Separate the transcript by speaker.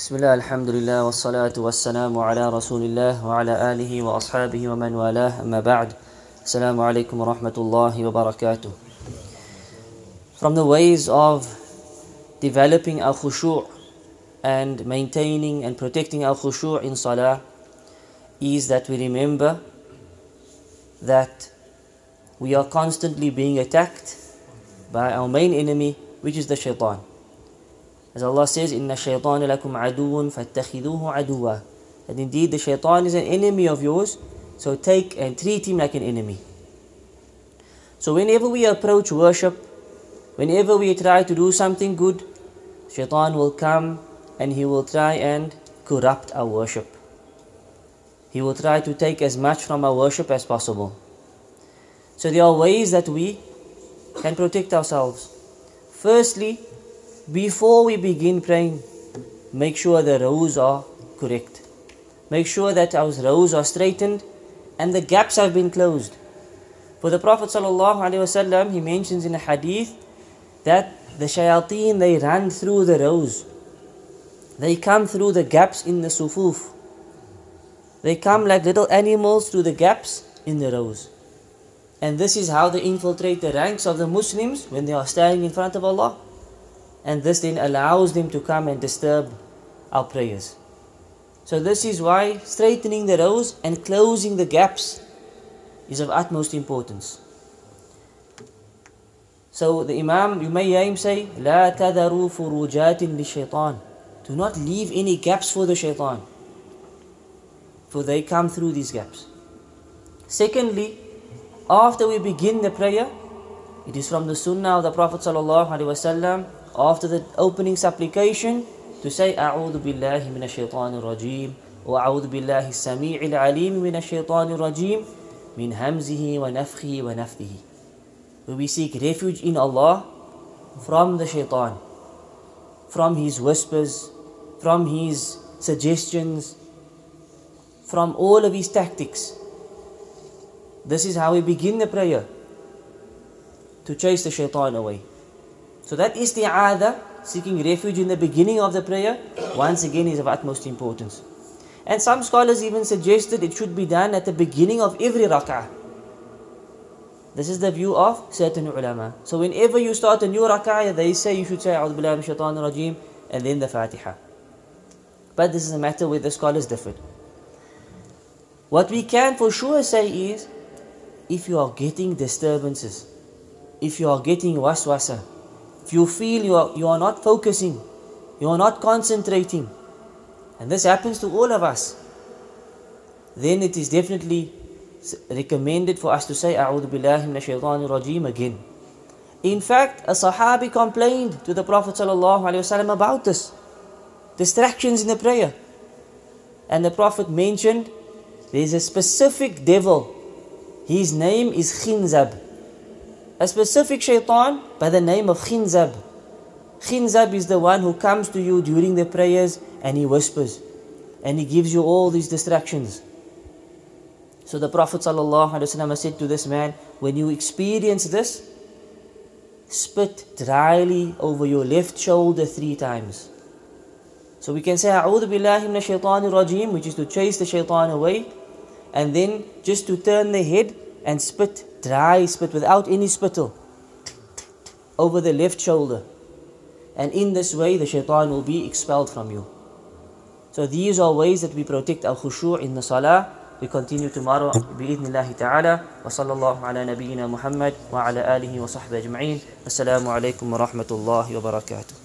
Speaker 1: بسم الله الحمد لله والصلاة والسلام على رسول الله وعلى آله وأصحابه ومن والاه أما بعد السلام عليكم ورحمة الله وبركاته From the ways of developing our khushu' and maintaining and protecting our khushu' in salah is that we remember that we are constantly being attacked by our main enemy which is the shaitan. As Allah says, Inna shaytan lakum aduun fattakhidhuhu aduwa. That indeed the shaitan is an enemy of yours, so take and treat him like an enemy. So whenever we approach worship, whenever we try to do something good, shaitan will come and he will try and corrupt our worship. He will try to take as much from our worship as possible. So there are ways that we can protect ourselves. Firstly, before we begin praying, make sure the rows are correct. Make sure that our rows are straightened and the gaps have been closed. For the Prophet ﷺ, he mentions in a hadith that the shayateen they run through the rows. They come through the gaps in the sufuf. They come like little animals through the gaps in the rows. And this is how they infiltrate the ranks of the Muslims when they are standing in front of Allah and this then allows them to come and disturb our prayers. So, this is why straightening the rows and closing the gaps is of utmost importance. So, the Imam, you may hear him say, لا تذروا فروجات للشيطان. Do not leave any gaps for the shaitan, for they come through these gaps. Secondly, after we begin the prayer, it is from the Sunnah of the Prophet sallallahu alaihi wasallam after the opening supplication to say أعوذ بالله من الشيطان الرجيم وأعوذ بالله السميع العليم من الشيطان الرجيم من همزه ونفخه ونفثه where we seek refuge in Allah from the shaitan from his whispers from his suggestions from all of his tactics this is how we begin the prayer to chase the shaitan away so that isti'adha, seeking refuge in the beginning of the prayer, once again is of utmost importance. And some scholars even suggested it should be done at the beginning of every rak'ah. This is the view of certain ulama. So whenever you start a new rak'ah, they say you should say A'udhu Billahi Minash Shaitanir Rajeem and then the Fatiha. But this is a matter where the scholars differ. What we can for sure say is, if you are getting disturbances, if you are getting waswasa, if you feel you are, you are not focusing, you are not concentrating, and this happens to all of us, then it is definitely recommended for us to say A'udhu Billahi Minash Rajeem again. In fact, a Sahabi complained to the Prophet about this distractions in the prayer. And the Prophet mentioned there is a specific devil, his name is Khinzab a specific shaitan by the name of Khinzab. Khinzab is the one who comes to you during the prayers and he whispers and he gives you all these distractions. So the Prophet said to this man, when you experience this, spit dryly over your left shoulder three times. So we can say, A'udhu billahi minash rajim, which is to chase the shaitan away, and then just to turn the head and spit dry spit without any spittle over the left shoulder. And in this way, the shaitan will be expelled from you. So these are ways that we protect our khushu' in the salah. We continue tomorrow بإذن الله تعالى وصلى الله على نبينا محمد وعلى آله وصحبه أجمعين السلام عليكم ورحمة الله وبركاته